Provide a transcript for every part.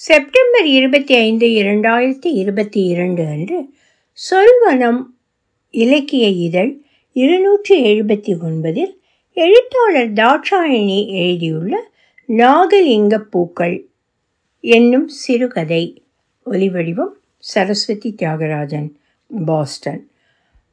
September இருபத்தி ஐந்து இரண்டாயிரத்தி இருபத்தி இரண்டு அன்று சொல்வனம் இலக்கிய இதழ் இருநூற்றி எழுபத்தி ஒன்பதில் எழுத்தாளர் தாட்சாயணி எழுதியுள்ள நாகலிங்க பூக்கள் என்னும் சிறுகதை. ஒலிவடிவம் சரஸ்வதி தியாகராஜன் பாஸ்டன்.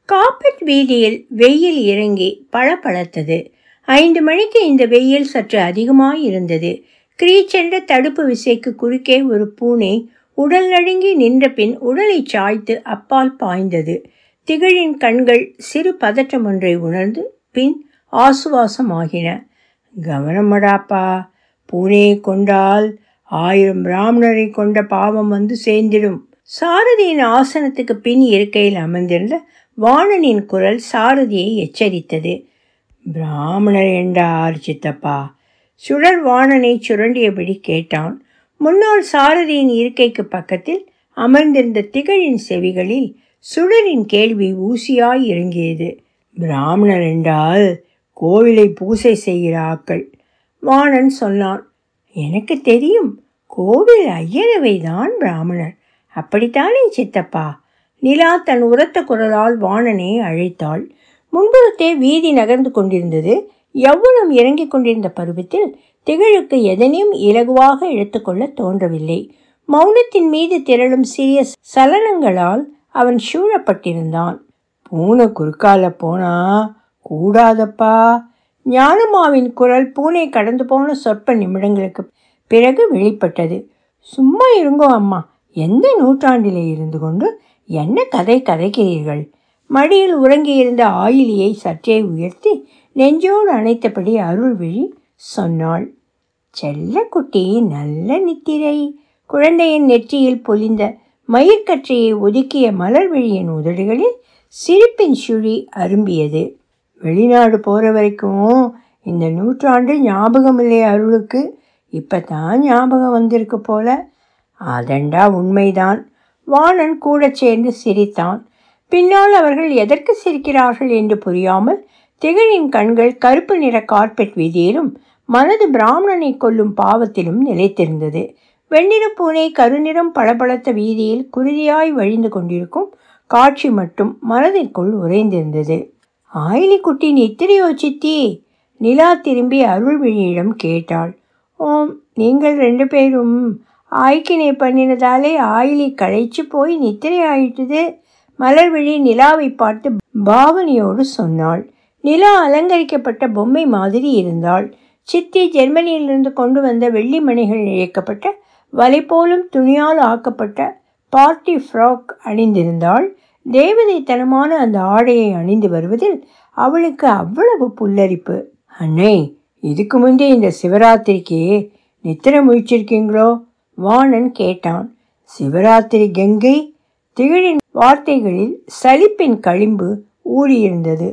காப்பட் வீதியில் வெயில் இறங்கி பளபளத்தது. ஐந்து மணிக்கு இந்த வெயில் சற்று அதிகமாக இருந்தது கிரீச்சென்ற தடுப்பு விசைக்கு குறுக்கே ஒரு பூனை உடல் நடுங்கி நின்ற பின் உடலை சாய்த்து அப்பால் பாய்ந்தது. திகழின் கண்கள் சிறு பதற்றம் ஒன்றை உணர்ந்து பின் ஆசுவாசமாகின. கவனமடாப்பா பூனையை கொண்டால் ஆயிரம் பிராமணரை கொண்ட பாவம் வந்து சேர்ந்திடும். சாரதியின் ஆசனத்துக்கு பின் இருக்கையில் அமர்ந்திருந்த வாணனின் குரல் சாரதியை எச்சரித்தது. பிராமணர் என்றார் சித்தப்பா. சுழல்வாணனை சுரண்டியபடி கேட்டான். முன்னாள் சாரதியின் இருக்கைக்கு பக்கத்தில் அமர்ந்திருந்த திகழின் செவிகளில் சுடரின் கேள்வி ஊசியாய் இறங்கியது. பிராமணர் என்றால் கோவிலை பூசை செய்கிற ஆக்கள். வாணன் சொன்னான் எனக்கு தெரியும் கோவில் ஐயரவை தான் பிராமணர். அப்படித்தானே சித்தப்பா? நிலா தன் உரத்த குரலால் வாணனை அழைத்தாள். முன்புறத்தே வீதி நகர்ந்து கொண்டிருந்தது எவ்வளவு இறங்கிக் கொண்டிருந்த பருவத்தில் திகழுக்கு எதனையும் இலகுவாக எடுத்துக்கொள்ள தோன்றவில்லை. மௌனத்தின் மீது திரளும் சிறிய சலனங்களால் அவன் சூழப்பட்டிருந்தான். பூனை குறுக்கால போனா? கூடாதப்பா. ஞானமாவின் குரல் பூனை கடந்து போன சொற்ப நிமிடங்களுக்கு பிறகு வெளிப்பட்டது. சும்மா இருங்கோ அம்மா. எந்த நூற்றாண்டிலே இருந்து கொண்டு என்ன கதை கதைக்கிறீர்கள்? மடியில் உறங்கியிருந்த ஆயிலியை சற்றே உயர்த்தி நெஞ்சோடு அணைத்தபடி அருள்விழி சொன்னாள். செல்லக்குட்டி நல்ல நித்திரை. குழந்தையின் நெற்றியில் பொலிந்த மயிர்கற்றையை ஒதுக்கிய மலர்விழியின் உதடுகளில் சிரிப்பின் சுழி அரும்பியது. வெளிநாடு போகிற வரைக்கும் இந்த நூற்றாண்டு ஞாபகம் இல்லை அருளுக்கு. இப்போ தான் ஞாபகம் வந்திருக்கு போல. அதண்டா உண்மைதான். வாணன் கூட சேர்ந்து சிரித்தான். பின்னால் அவர்கள் எதற்கு சிரிக்கிறார்கள் என்று புரியாமல் திகழின் கண்கள் கருப்பு நிற கார்பெட் வீதியிலும் மனது பிராமணனை கொல்லும் பாவத்திலும் நிலைத்திருந்தது. வெண்ணிற பூனை கருநிறம் பளபளத்த வீதியில் குருதியாய் வழிந்து கொண்டிருக்கும் காட்சி மட்டும் மனதிற்குள் உறைந்திருந்தது. ஆயிலி குட்டி நித்திரையோ சித்தி? நிலா திரும்பி அருள்விழியிடம் கேட்டாள். ஓம் நீங்கள் ரெண்டு பேரும் ஆய்க்கினை பண்ணினதாலே ஆயிலி களைச்சு போய் நித்திரை ஆயிட்டுது. மலர்விழி நிலாவை பார்த்து பாவனையோடு சொன்னாள். நிலா அலங்கரிக்கப்பட்ட பொம்மை மாதிரி இருந்தாள். சித்தி ஜெர்மனியிலிருந்து கொண்டு வந்த வெள்ளி மணிகள் இழைக்கப்பட்ட வலை போலும் துணியால் ஆக்கப்பட்ட பார்ட்டி ஃப்ராக் அணிந்திருந்தாள். தேவதைத்தனமான அந்த ஆடையை அணிந்து வருவதில் அவளுக்கு அவ்வளவு புல்லரிப்பு. அன்னை இதுக்கு முந்தைய இந்த சிவராத்திரிக்கு நித்திரம் முழிச்சிருக்கீங்களோ? வாணன் கேட்டான். சிவராத்திரி கங்கை? திகழின் வார்த்தைகளில் சலிப்பின் களிம்பு ஊறியிருந்தது.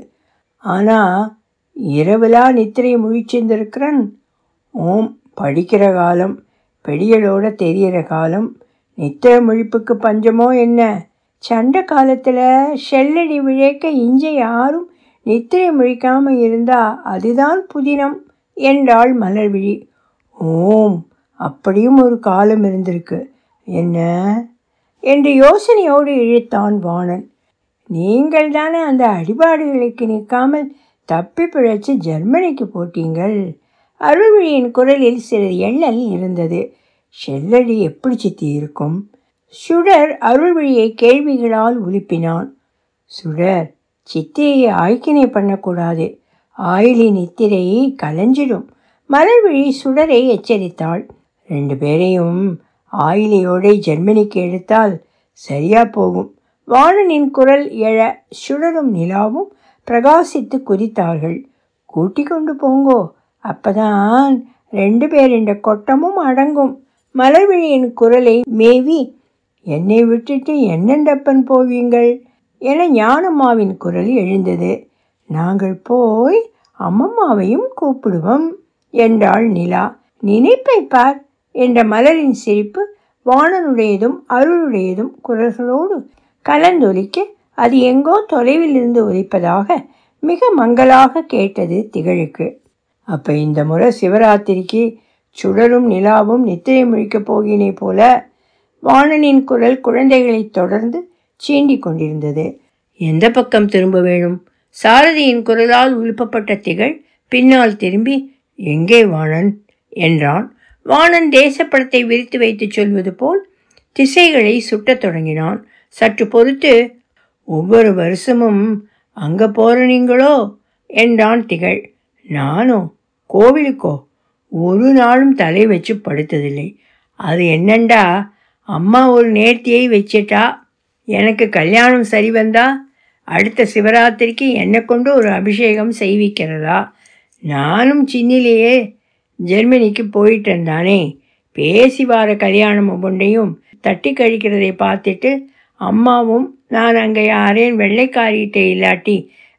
ஆனால் இரவிலா நித்திரை முழிச்சிருந்திருக்கிறன். ஓம் படிக்கிற காலம் பெடிகளோட தெரியிற காலம் நித்திர முழிப்புக்கு பஞ்சமோ என்ன? சண்டை காலத்தில் ஷெல்லடி விழைக்க இஞ்ச யாரும் நித்திரை முழிக்காமல் இருந்தா அதுதான் புதினம் என்றாள் மலர்விழி. ஓம் அப்படியும் ஒரு காலம் இருந்திருக்கு. என்ன? என்று யோசனையோடு இழுத்தான் வாணன். நீங்கள் தானே அந்த அடிபாடுகளுக்கு நிற்காமல் தப்பி பிழைச்சு ஜெர்மனிக்கு போட்டீங்கள். அருள்மொழியின் குரலில் சில எண்ணல் இருந்தது. செல்லடி எப்படி சித்தி இருக்கும்? சுடர் அருள்மொழியை கேள்விகளால் உலுப்பினான். சுடர் சித்தியை ஆய்க்கினை பண்ணக்கூடாது. ஆயிலி நித்திரையை கலைஞ்சிடும். மலர்விழி சுடரை எச்சரித்தாள். ரெண்டு பேரையும் ஆயிலியோட ஜெர்மனிக்கு எடுத்தால் சரியா போகும். வாணனின் குரல் எழ சுடரும் நிலாவும் பிரகாசித்து குறித்தார்கள் கூட்டி கொண்டு போங்கோ. அப்பதான் ரெண்டு பேரின் கொட்டமும் அடங்கும். மலர்விழியின் குரலை மேவி என்னை விட்டுட்டு என்னெண்டப்பன் போவீங்கள்? என ஞானம்மாவின் குரல் எழுந்தது. நாங்கள் போய் அம்மம்மாவையும் கூப்பிடுவோம் என்றாள் நிலா. நினைப்பை பார் என்ற மலரின் சிரிப்பு வாணனுடையதும் அருளுடையதும் குரல்களோடு கலந்தொலிக்க அது எங்கோ தொலைவில் இருந்து ஒலிப்பதாக மிக மங்களாக கேட்டது திகழுக்கு. அப்போ இந்த முறை சிவராத்திரிக்கு சுடரும் நிலாவும் நித்திரை முழிக்கப் போகினே போல வாணனின் குரல் குழந்தைகளைத் தொடர்ந்து சீண்டிக் கொண்டிருந்தது. எந்த பக்கம் திரும்ப வேணும்? சாரதியின் குரலால் உழுப்பப்பட்ட திகழ் பின்னால் திரும்பி எங்கே வாணன்? என்றான். வாணன் தேசப்படத்தை விரித்து வைத்துச் சொல்வது போல் திசைகளை சுட்டத் தொடங்கினான். சற்று பொறுத்து ஒவ்வொரு வருஷமும் அங்கே போறனீங்களோ? என்றான் திகழ். நானோ? கோவிலுக்கோ? ஒரு நாளும் தலை வச்சு படுத்ததில்லை. அது என்னண்டா? அம்மா ஒரு நேர்த்தியை வச்சிட்டா? எனக்கு கல்யாணம் சரி வந்தா? அடுத்த சிவராத்திரிக்கு என்னை கொண்டு ஒரு அபிஷேகம் செய்விக்கிறதா? நானும் சின்னிலேயே ஜெர்மனிக்கு போயிட்டேன் தானே. பேசி வார கல்யாணம் ஒவ்வொன்றையும் தட்டி கழிக்கிறதை பார்த்துட்டு அம்மாவும் நான் அங்கே யாரேன் வெள்ளைக்காரிட்ட இல்லாட்டி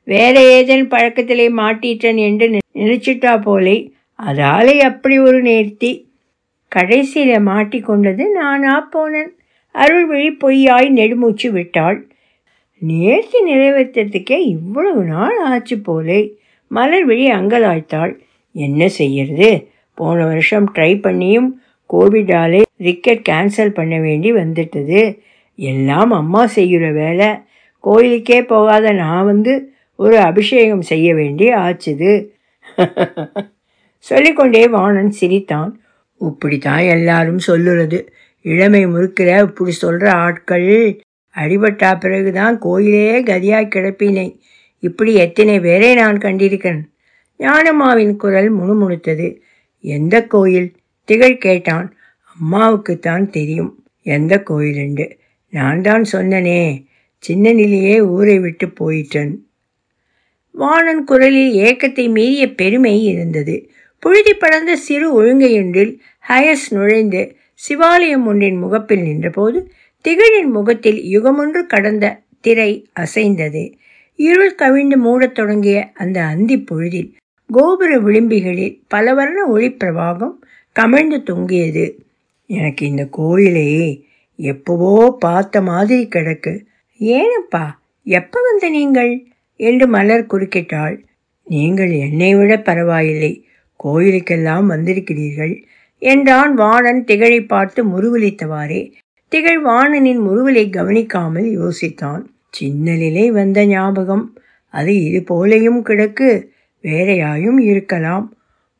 வேற ஏதேன் பழக்கத்திலே மாட்டிட்டேன் என்று நினைச்சிட்டா போலே அதாலே அப்படி ஒரு நேர்த்தி. கடைசியில் மாட்டிக்கொண்டது நானா போனேன். அருள்வழி பொய்யாய் நெடுமூச்சு விட்டாள். நேர்த்தி நிறைவேற்றத்துக்கே இவ்வளவு நாள் ஆச்சு போலே. மலர்விழி அங்கலாய்த்தாள். என்ன செய்யறது? போன வருஷம் ட்ரை பண்ணியும் கோவிடாலே ரிக்கெட் கேன்சல் பண்ண வேண்டி வந்துட்டது. எல்லாம் அம்மா செய்கிற வேலை. கோயிலுக்கே போகாத நான் வந்து ஒரு அபிஷேகம் செய்ய வேண்டி ஆச்சுது. சொல்லிக்கொண்டே வாணன் சிரித்தான். இப்படித்தான் எல்லாரும் சொல்லுறது. இளமை முறுக்கிற இப்படி சொல்கிற ஆட்கள். அடிபட்டா பிறகுதான் கோயிலே கதியாய் கிடப்பினை. இப்படி எத்தனை பேரை நான் கண்டிருக்கிறேன் ஞானம்மாவின் குரல் முணுமுணுத்தது. எந்த கோயில்? திகழ் கேட்டான். அம்மாவுக்குத்தான் தெரியும். எந்த கோயிலுண்டு? நான் தான் சொன்னனே சின்னனிலேயே ஊரை விட்டு போயிட்டேன் வாணன் குரலில் ஏக்கத்தை மீறிய பெருமை இருந்தது. புழுதி படர்ந்த சிறு ஒழுங்கையொன்றில் ஹயஸ் நுழைந்து சிவாலயம் ஒன்றின் முகப்பில் நின்றபோது திகழின் முகத்தில் யுகமொன்று கடந்த திரை அசைந்தது. இருள் கவிழ்ந்து மூடத் தொடங்கிய அந்த அந்தி பொழுதில் கோபுர விளிம்பிகளில் பலவர்ண ஒளிப்பிரவாகம் கமிழ்ந்து தொங்கியது. எனக்கு இந்த கோயிலே எப்பவோ பார்த்த மாதிரி கிடக்கு. ஏனப்பா எப்போ வந்த நீங்கள்? என்று மலர் குறுக்கிட்டாள். நீங்கள் என்னை விட பரவாயில்லை. கோயிலுக்கெல்லாம் வந்திருக்கிறீர்கள். என்றான் வாணன் திகழை பார்த்து முருவலித்தவாறே திகழ் வாணனின் முருவலை கவனிக்காமல் யோசித்தான். சின்னலிலே வந்த ஞாபகம். அது இது போலையும் கிடக்கு. வேறையாயும் இருக்கலாம்.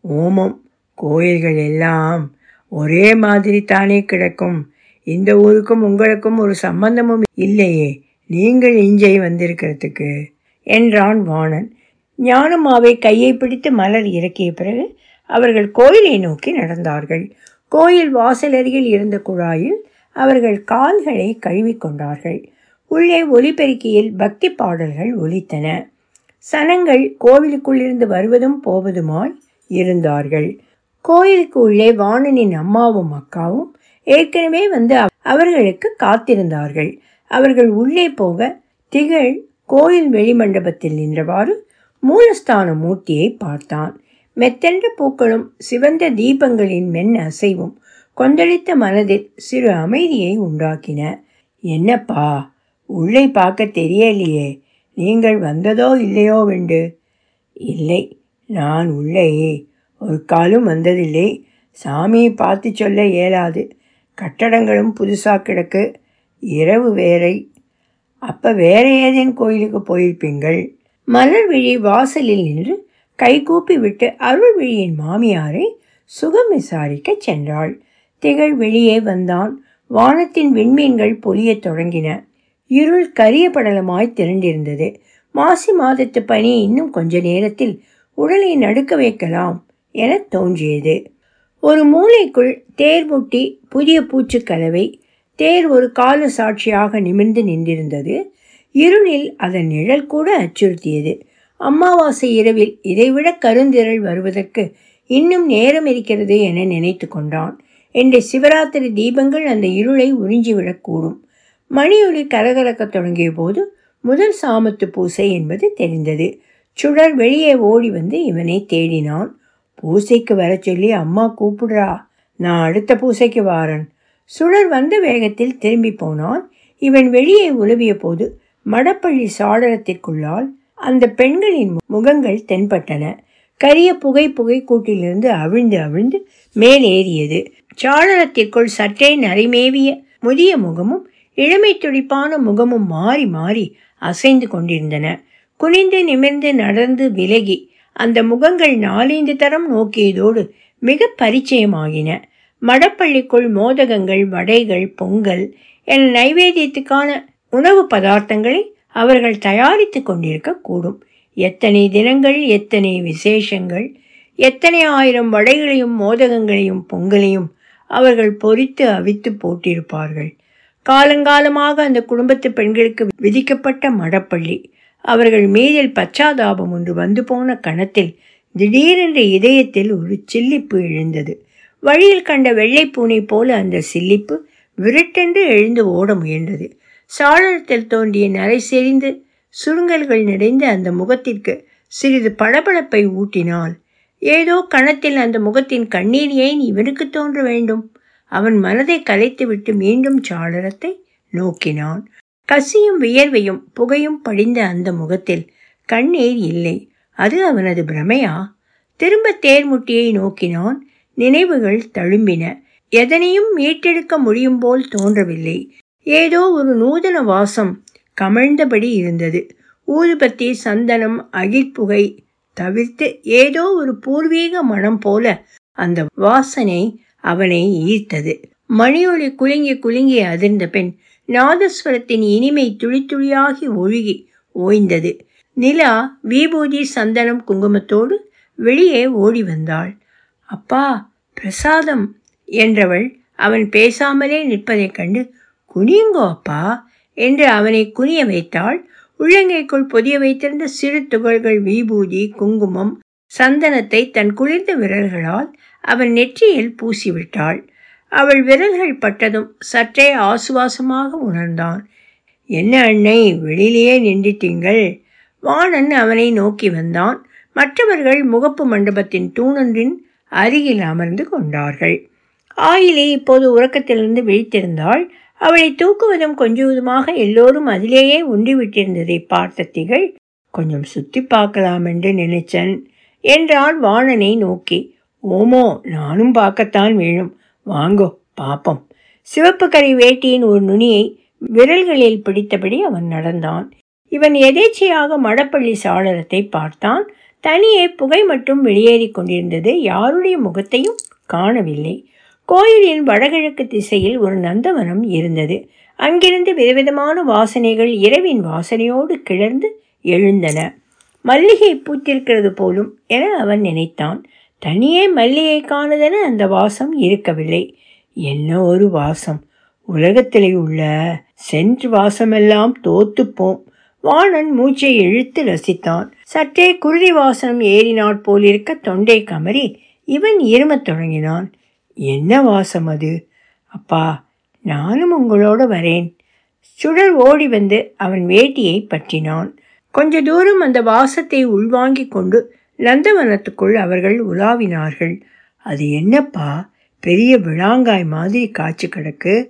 ஓமம் கோயில்கள் எல்லாம் ஒரே மாதிரி தானே கிடக்கும். இந்த ஊருக்கும் உங்களுக்கும் ஒரு சம்பந்தமும் இல்லையே. நீங்கள் இஞ்சை வந்திருக்கிறதுக்கு. என்றான் வாணன். ஞானமாவை கையை பிடித்து மலர் இறக்கிய பிறகு அவர்கள் கோயிலை நோக்கி நடந்தார்கள். கோயில் வாசல் அருகில் இருந்த குழாயில் அவர்கள் கால்களை கழுவிக்கொண்டார்கள் உள்ளே ஒலிபெருக்கியில் பக்தி பாடல்கள் ஒலித்தன. சனங்கள் கோவிலுக்குள்ளிருந்து வருவதும் போவதுமாய் இருந்தார்கள். கோயிலுக்கு உள்ளே வாணனின் அம்மாவும் அக்காவும் ஏற்கனவே வந்து அவர்களுக்கு காத்திருந்தார்கள். அவர்கள் உள்ளே போக திகழ் கோயில் வெளிமண்டபத்தில் நின்றவாறு மூலஸ்தான மூர்த்தியை பார்த்தான். மெத்தென்ற பூக்களும் சிவந்த தீபங்களின் மென் அசைவும் கொந்தளித்த மனதில் சிறு அமைதியை உண்டாக்கின. என்னப்பா உள்ளே பார்க்க தெரியலையே. நீங்கள் வந்ததோ இல்லையோ வெண்டு? இல்லை நான் உள்ளே ஒரு காலும் வந்ததில்லை. சாமியை பார்த்து சொல்ல இயலாது. கட்டடங்களும் புதுசாக கிடக்கு. இரவு வேறை அப்போ வேற ஏதேன் கோயிலுக்கு போயிருப்பீங்கள். மலர்விழி வாசலில் நின்று கைகூப்பி விட்டு அருள்விழியின் மாமியாரை சுகம் விசாரிக்க சென்றாள். திகழ் வெளியே வந்தான். வானத்தின் விண்மீன்கள் பொலியத் தொடங்கின. இருள் கரிய படலமாய் திரண்டிருந்தது. மாசி மாதத்து பனி இன்னும் கொஞ்ச நேரத்தில் உடலை நடுக்க வைக்கலாம் என தோன்றியது. ஒரு மூளைக்குள் தேர் முட்டி புதிய பூச்சுக்கலவை தேர் ஒரு கால சாட்சியாக நிமிர்ந்து நின்றிருந்தது. இருளில் அதன் நிழல் கூட அச்சுறுத்தியது. அமாவாசை இரவில் இதைவிட கருந்திரள் வருவதற்கு இன்னும் நேரம் இருக்கிறது என நினைத்து கொண்டான். என்ற சிவராத்திரி தீபங்கள் அந்த இருளை உறிஞ்சிவிடக்கூடும் மணியொலி கரகரக்கத் தொடங்கிய போது முதல் சாமத்து பூசை என்பது தெரிந்தது. சுடர் வெளியே ஓடி வந்து இவனை தேடினான். பூசைக்கு வர சொல்லி அம்மா கூப்பிடுறா. நான் அடுத்த பூசைக்கு வாரன். சுடர் வந்த வேகத்தில் திரும்பி போனான். இவன் வெளியே உலவிய போது மடப்பள்ளி சாளரத்திற்குள்ளால் அந்த பெண்களின் முகங்கள் தென்பட்டன. கரிய புகை புகைக்கூட்டிலிருந்து அவிழ்ந்து அவிழ்ந்து மேலேறியது சாளரத்திற்குள் சற்றே நரைமேவிய முதிய முகமும் இளமை துடிப்பான முகமும் மாறி மாறி அசைந்து கொண்டிருந்தன. குனிந்து நிமிர்ந்து நடந்து விலகி அந்த முகங்கள் நாலைந்து தரம் நோக்கியதோடு மிக பரிச்சயமாகின. மடப்பள்ளிக்குள் மோதகங்கள் வடைகள் பொங்கல் என நைவேத்தியத்துக்கான உணவு பதார்த்தங்களை அவர்கள் தயாரித்து கொண்டிருக்க கூடும். எத்தனை தினங்கள் எத்தனை விசேஷங்கள் எத்தனை ஆயிரம் வடைகளையும் மோதகங்களையும் பொங்கலையும் அவர்கள் பொறித்து அவித்து போட்டிருப்பார்கள். காலங்காலமாக அந்த குடும்பத்து பெண்களுக்கு விதிக்கப்பட்ட மடப்பள்ளி. அவர்கள் மீதில் பச்சாதாபம் ஒன்று வந்து போன கணத்தில் திடீரென்று இதயத்தில் ஒரு சில்லிப்பு எழுந்தது. வழியில் கண்ட வெள்ளை பூனை போல அந்த சில்லிப்பு விரட்டென்று எழுந்து ஓட முயன்றது. சாளரத்தில் தோன்றிய நரை செறிந்து சுருங்கல்கள் நிறைந்த அந்த முகத்திற்கு சிறிது பளபளப்பை ஊட்டினாள். ஏதோ கணத்தில் அந்த முகத்தின் கண்ணீர் ஏன் இவனுக்கு தோன்ற வேண்டும்? அவன் மனதை கலைத்துவிட்டு மீண்டும் சாளரத்தை நோக்கினான். கசியும் வியர்வையும் புகையும் படிந்த அந்த முகத்தில் கண்ணீர் இல்லை. அது அவனது பிரமையா? திரும்ப தேர்முட்டியை நோக்கினான். நினைவுகள் தழும்பின. எதனையும் மீட்டெடுக்க முடியும் போல் தோன்றவில்லை. ஏதோ ஒரு நூதன வாசம் கமழ்ந்தபடி இருந்தது. ஊதுபத்தி சந்தனம் அகிற்புகை தவிர்த்து ஏதோ ஒரு பூர்வீக மனம் போல அந்த வாசனை அவனை ஈர்த்தது. மணியொலி குலுங்கி குலுங்கி அதிர்ந்த பெண் நாதஸ்வரத்தின் இனிமை துளித்துளியாகி ஒழுகி ஓய்ந்தது. நிலா விபூதி சந்தனம் குங்குமத்தோடு வெளியே ஓடி வந்தாள். அப்பா பிரசாதம் என்றவள் அவன் பேசாமலே நிற்பதைக் கண்டு குனியுங்கோ அப்பா என்று அவனை குனிய வைத்தாள். உள்ளங்கைக்குள் பொதிய வைத்திருந்த சிறு துகள்கள் விபூதி குங்குமம் சந்தனத்தை தன் குளிர்ந்த விரல்களால் அவன் நெற்றியில் பூசிவிட்டாள். அவள் விரல்கள் பட்டதும் சற்றே ஆசுவாசமாக உணர்ந்தான். என்ன அன்னை வெளியிலேயே நின்றுட்டீங்கள்? வாணன் அவனை நோக்கி வந்தான். மற்றவர்கள் முகப்பு மண்டபத்தின் தூணொன்றின் அருகில் அமர்ந்து கொண்டார்கள். ஆயிலி இப்போது உறக்கத்திலிருந்து விழித்திருந்தாள். அவளை தூக்குவதும் கொஞ்சுவதுமாக எல்லோரும் அதிலேயே உண்டிவிட்டிருந்ததை பார்த்த திகழ் கொஞ்சம் சுத்தி பார்க்கலாம் என்று நினைச்சன் என்றான் வாணனை நோக்கி. ஓமோ நானும் பார்க்கத்தான் வேணும். வாங்கோ பாப்போம். சிவப்பு கரை வேட்டியின் ஒரு நுனியை விரல்களில் பிடித்தபடி அவன் நடந்தான். இவன் எதேச்சையாக மடப்பள்ளி சாளரத்தை பார்த்தான். தனியே புகை மட்டும் வெளியேறி கொண்டிருந்தது. யாருடைய முகத்தையும் காணவில்லை. கோயிலின் வடகிழக்கு திசையில் ஒரு நந்தவனம் இருந்தது. அங்கிருந்து விதவிதமான வாசனைகள் இரவின் வாசனையோடு கிளர்ந்து எழுந்தன. மல்லிகை பூத்திருக்கிறது போலும் என அவன் நினைத்தான். தனியே மல்லிகை காணதென அந்த வாசம் இருக்கவில்லை. என்ன ஒரு வாசம்? உலகத்திலே உள்ள சென்ட் வாசமெல்லாம் தோத்துப்போம். வாணன் மூச்சை இழுத்து ரசித்தான். சற்றே குருதி வாசனம் ஏறினாற் போலிருக்க தொண்டை கமறி இவன் இருமத் தொடங்கினான். என்ன வாசம் அது? அப்பா நானும் உங்களோட வரேன். சுடர் ஓடி வந்து அவன் வேட்டியை பற்றினான். கொஞ்ச தூரம் அந்த வாசத்தை உள்வாங்கிக் கொண்டு நந்தவனத்துக்குள் அவர்கள் உலாவினார்கள். அது என்னப்பா? பெரிய விளாங்காய் மாதிரி காய்ச்சி கிடக்கு.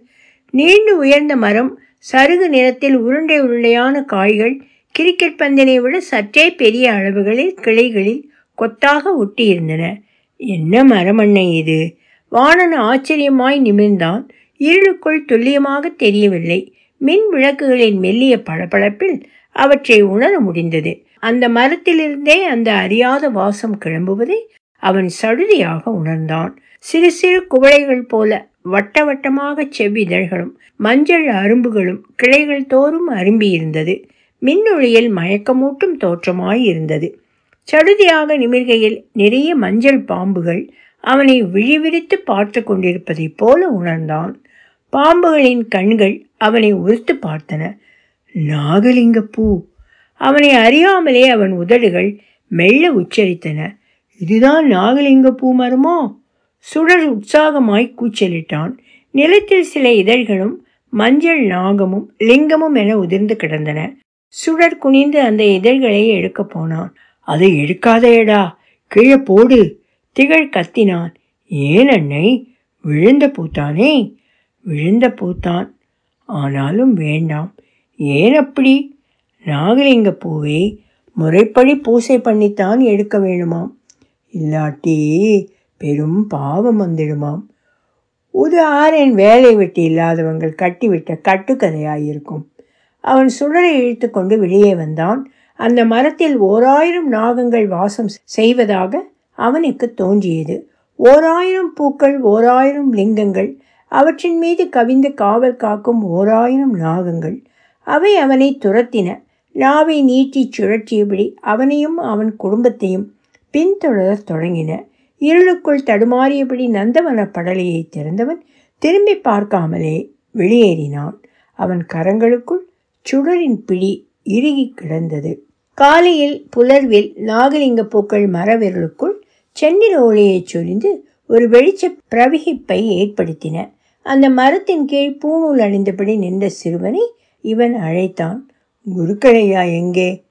நீண்டு உயர்ந்த மரம் சருகு நிறத்தில் உருண்டை உருண்டையான காய்கள் கிரிக்கெட் பந்தினை விட சற்றே பெரிய அளவுகளில் கிளைகளில் கொத்தாக ஒட்டியிருந்தன. என்ன மரமண்ணை இது? வாணன் ஆச்சரியமாய் நிமிர்ந்தான். இருளுக்குள் துல்லியமாக தெரியவில்லை. மின் விளக்குகளின் மெல்லிய பளபளப்பில் அவற்றை உணர முடிந்தது. அந்த மரத்திலிருந்தே அந்த அறியாத வாசம் கிளம்புவதை அவன் சடுதியாக உணர்ந்தான். சிறு சிறு குவளைகள் போல வட்ட வட்டமாக செவ்விதழ்களும் மஞ்சள் அரும்புகளும் கிளைகள் தோறும் அரும்பியிருந்தது. மின்னொளியில் மயக்கமூட்டும் தோற்றமாய் இருந்தது சடுதியாக நிமிர்கையில் நிறைய மஞ்சள் பாம்புகள் அவனை விழிவிரித்து பார்த்து கொண்டிருப்பதைப் போல உணர்ந்தான். பாம்புகளின் கண்கள் அவனை உறுத்து பார்த்தன. நாகலிங்க பூ அவனை அறியாமலே அவன் உதடுகள் மெல்ல உச்சரித்தன. இதுதான் நாகலிங்க பூ மரமோ? சுடர் உற்சாகமாய் கூச்சலிட்டான். நிலத்தில் சில இதழ்களும் மஞ்சள் நாகமும் லிங்கமும் என உதிர்ந்து கிடந்தன. சுடர் குனிந்து அந்த இதழ்களை எடுக்கப் போனான். அதை எடுக்காதேடா கீழே போடு திகழ் கத்தினான். ஏன் அன்னை விழுந்த பூத்தானே? விழுந்த பூத்தான் ஆனாலும் வேண்டாம். ஏன் அப்படி? நாகலிங்க பூவை முறைப்படி பூசை பண்ணித்தான் எடுக்க வேணுமாம். இல்லாட்டி பெரும் பாவம் வந்துடுமாம். உது ஆரேன் வேலை விட்டு இல்லாதவங்கள் கட்டிவிட்ட கட்டுக்கதையாயிருக்கும். அவன் சுடரை இழுத்து கொண்டு வெளியே வந்தான். அந்த மரத்தில் ஓராயிரம் நாகங்கள் வாசம் செய்வதாக அவனுக்கு தோன்றியது. ஓராயிரம் பூக்கள் ஓராயிரம் லிங்கங்கள் அவற்றின் மீது கவிந்து காவல் காக்கும் ஓராயிரம் நாகங்கள் அவை அவனை துரத்தின. நாவை நீட்டிச் சுழற்றியபடி அவனையும் அவன் குடும்பத்தையும் பின்தொடரத் தொடங்கின. இருளுக்குள் தடுமாறியபடி நந்தவன படலையை திறந்தவன் திரும்பி பார்க்காமலே வெளியேறினான். அவன் கரங்களுக்குள் சுடரின் பிடி இறுகி கிடந்தது. காலையில் புலர்வில் நாகலிங்க பூக்கள் மரவிரலுக்குள் செந்நிற ஒளியை சொரிந்து ஒரு வெளிச்ச பிரவிகிப்பை ஏற்படுத்தின. அந்த மரத்தின் கீழ் பூணூல் அணிந்தபடி நின்ற சிறுவனை இவன் அழைத்தான். குருக்களையா எங்கே?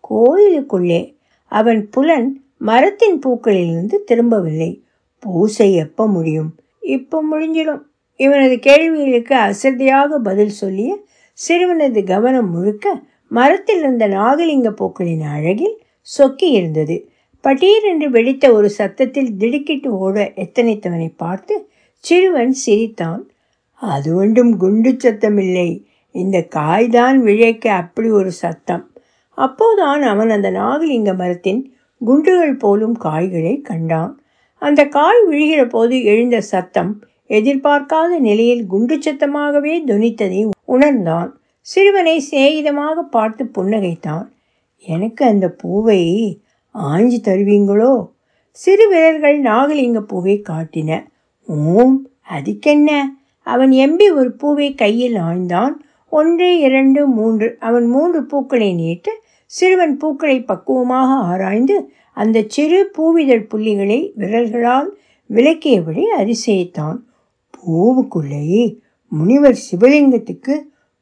கோயிலுக்குள்ளே. அவன் புலன் மரத்தின் பூக்களிலிருந்து திரும்பவில்லை. பூசை எப்போ முடியும்? இப்போ முடிஞ்சிடும். இவனது கேள்விகளுக்கு அசதியாக பதில் சொல்லிய சிறுவனது கவனம் முழுக்க மரத்தில் இருந்த நாகலிங்க பூக்களின் அழகில் சொக்கி இருந்தது. பட்டீர் என்று வெடித்த ஒரு சத்தத்தில் திடுக்கிட்டு ஓட எத்தனைத்தவனை பார்த்து சிறுவன் சிரித்தான். அது ஒன்றும் குண்டு சத்தமில்லை. இந்த காய்தான் விழைக்க அப்படி ஒரு சத்தம். அப்போதான் அவன் அந்த நாகலிங்க மரத்தின் குண்டுகள் போலும் காய்களை கண்டான். அந்த காய் விழுகிற போது எழுந்த சத்தம் எதிர்பார்க்காத நிலையில் குண்டு சத்தமாகவே துனித்ததை உணர்ந்தான். சிறுவனை சேகிதமாக பார்த்து புன்னகைத்தான். எனக்கு அந்த பூவை ஆஞ்சி தருவீங்களோ? சிறு விரல்கள் நாகலிங்க பூவை காட்டின. ஓம் அதுக்கென்ன? அவன் எம்பி ஒரு பூவை கையில் ஆய்ந்தான் ஒன்று இரண்டு மூன்று. அவன் மூன்று பூக்களை நீட்டு சிறுவன் பூக்களை பக்குவமாக ஆராய்ந்து அந்த சிறு பூவிதழ் புள்ளிகளை விரல்களால் விளக்கியபடி அதிசயித்தான் பூவுக்குள்ளே முனிவர் சிவலிங்கத்துக்கு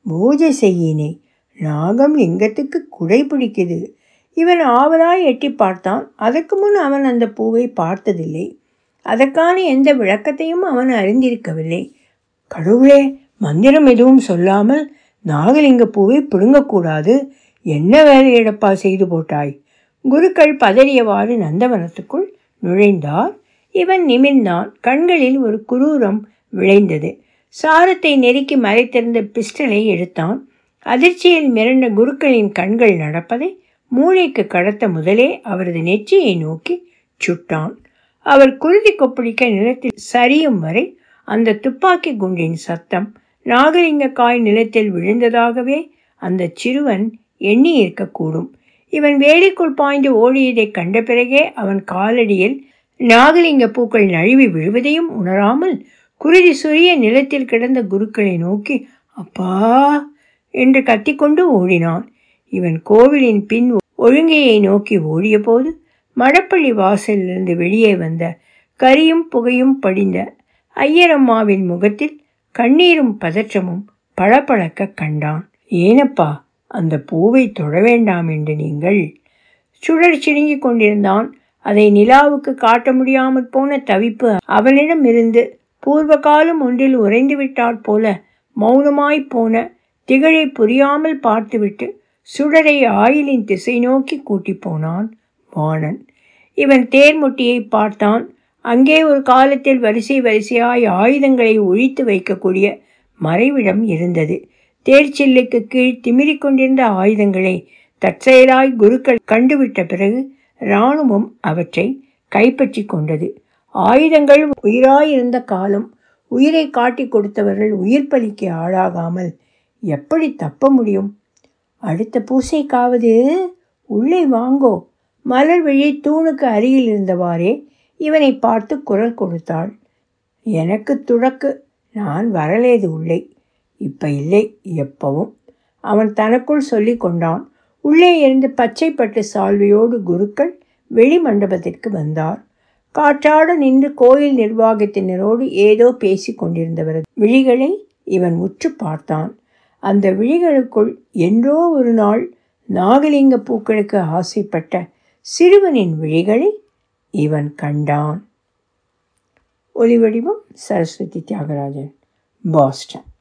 பூஜை செய்யினே. நாகம் லிங்கத்துக்கு குடை பிடிக்குது. இவன் ஆவலாய் எட்டி பார்த்தான். அதற்கு முன் அவன் அந்த பூவை பார்த்ததில்லை. அதற்கான எந்த விளக்கத்தையும் அவன் அறிந்திருக்கவில்லை. கடவுளே மந்திரம் எதுவும் சொல்லாமல் நாகலிங்க பூவை பிடுங்கக்கூடாது. என்ன வேலையடப்பா செய்து போட்டாய்? குருக்கள் பதறியவாறு நந்தவனத்துக்குள் நுழைந்தார். இவன் நிமிர்ந்தான். கண்களில் ஒரு குரூரம் விளைந்தது. சாரத்தை நெருக்கி மறைத்திருந்த பிஸ்டலை எடுத்தான். அதிர்ச்சியில் மிரண்ட குருக்களின் கண்கள் நடப்பதை மூளைக்கு கடத்த முதலே அவரது நெற்றியை நோக்கி சுட்டான். அவர் குருதி கொப்பளிக்க நிலத்தில் சரியும் வரை அந்த துப்பாக்கி குண்டின் சத்தம் நாகலிங்கக்காய் நிலத்தில் விழுந்ததாகவே அந்த சிறுவன் எண்ணி இருக்கக்கூடும். இவன் வேலிக்குள் பாய்ந்து ஓடியதைக் கண்ட பிறகே அவன் காலடியில் நாகலிங்க பூக்கள் நழுவி விழுவதையும் உணராமல் குருதி சுரிய நிலத்தில் கிடந்த குருக்களை நோக்கி அப்பா என்று கத்திக்கொண்டு ஓடினான். இவன் கோவிலின் பின் ஒழுங்கையை நோக்கி ஓடியபோது மடப்பள்ளி வாசலிலிருந்து வெளியே வந்த கரியும் புகையும் படிந்த ஐயரம்மாவின் முகத்தில் கண்ணீரும் பதற்றமும் பளபளக்க கண்டான். ஏனப்பா அந்த பூவை தொட வேண்டாம் என்று நீங்கள்? சுழற் சிடுங்கிக் கொண்டிருந்தான். அதை நிலாவுக்கு காட்ட முடியாமற் போன தவிப்பு அவனிடம் இருந்து பூர்வகாலம் ஒன்றில் உறைந்துவிட்டாற் போல மௌனமாய்ப் போன திகழை புரியாமல் பார்த்துவிட்டு சுடரை ஆயிலின் திசை நோக்கி கூட்டி போனான் வாணன். இவன் தேர்முட்டியை பார்த்தான். அங்கே ஒரு காலத்தில் வரிசை வரிசையாய் ஆயுதங்களை ஒழித்து வைக்கக்கூடிய மறைவிடம் இருந்தது. தேர்ச்சில்லுக்கு கீழ் திமிரிக் கொண்டிருந்த ஆயுதங்களை தற்செயலாய் குருக்கள் கண்டுவிட்ட பிறகு இராணுவம் அவற்றை கைப்பற்றி கொண்டது. ஆயுதங்கள் உயிராயிருந்த காலம் உயிரை காட்டி கொடுத்தவர்கள் உயிர் பலிக்கு ஆளாகாமல் எப்படி தப்ப முடியும்? அடுத்த பூசைக்காவது உள்ளே வாங்கோ. மலர் விழி தூணுக்கு அருகில் இருந்தவாறே இவனை பார்த்து குரல் கொடுத்தாள். எனக்கு துடக்கு நான் வரலேது உள்ளே. இப்ப இல்லை எப்பவும். அவன் தனக்குள் சொல்லி கொண்டான். உள்ளே இருந்து பச்சைப்பட்டு சால்வையோடு குருக்கள் வெளி மண்டபத்திற்கு வந்தார். காற்றாட நின்று கோயில் நிர்வாகத்தினரோடு ஏதோ பேசி கொண்டிருந்தவரது விழிகளை இவன் உற்று பார்த்தான். அந்த விழிகளுக்குள் என்றோ ஒரு நாள் நாகலிங்க பூக்களுக்கு ஆசைப்பட்ட சிறுவனின் விழிகளை இவன் கண்டான். ஒலிவடிவம் சரஸ்வதி தியாகராஜன் பாஸ்டன்.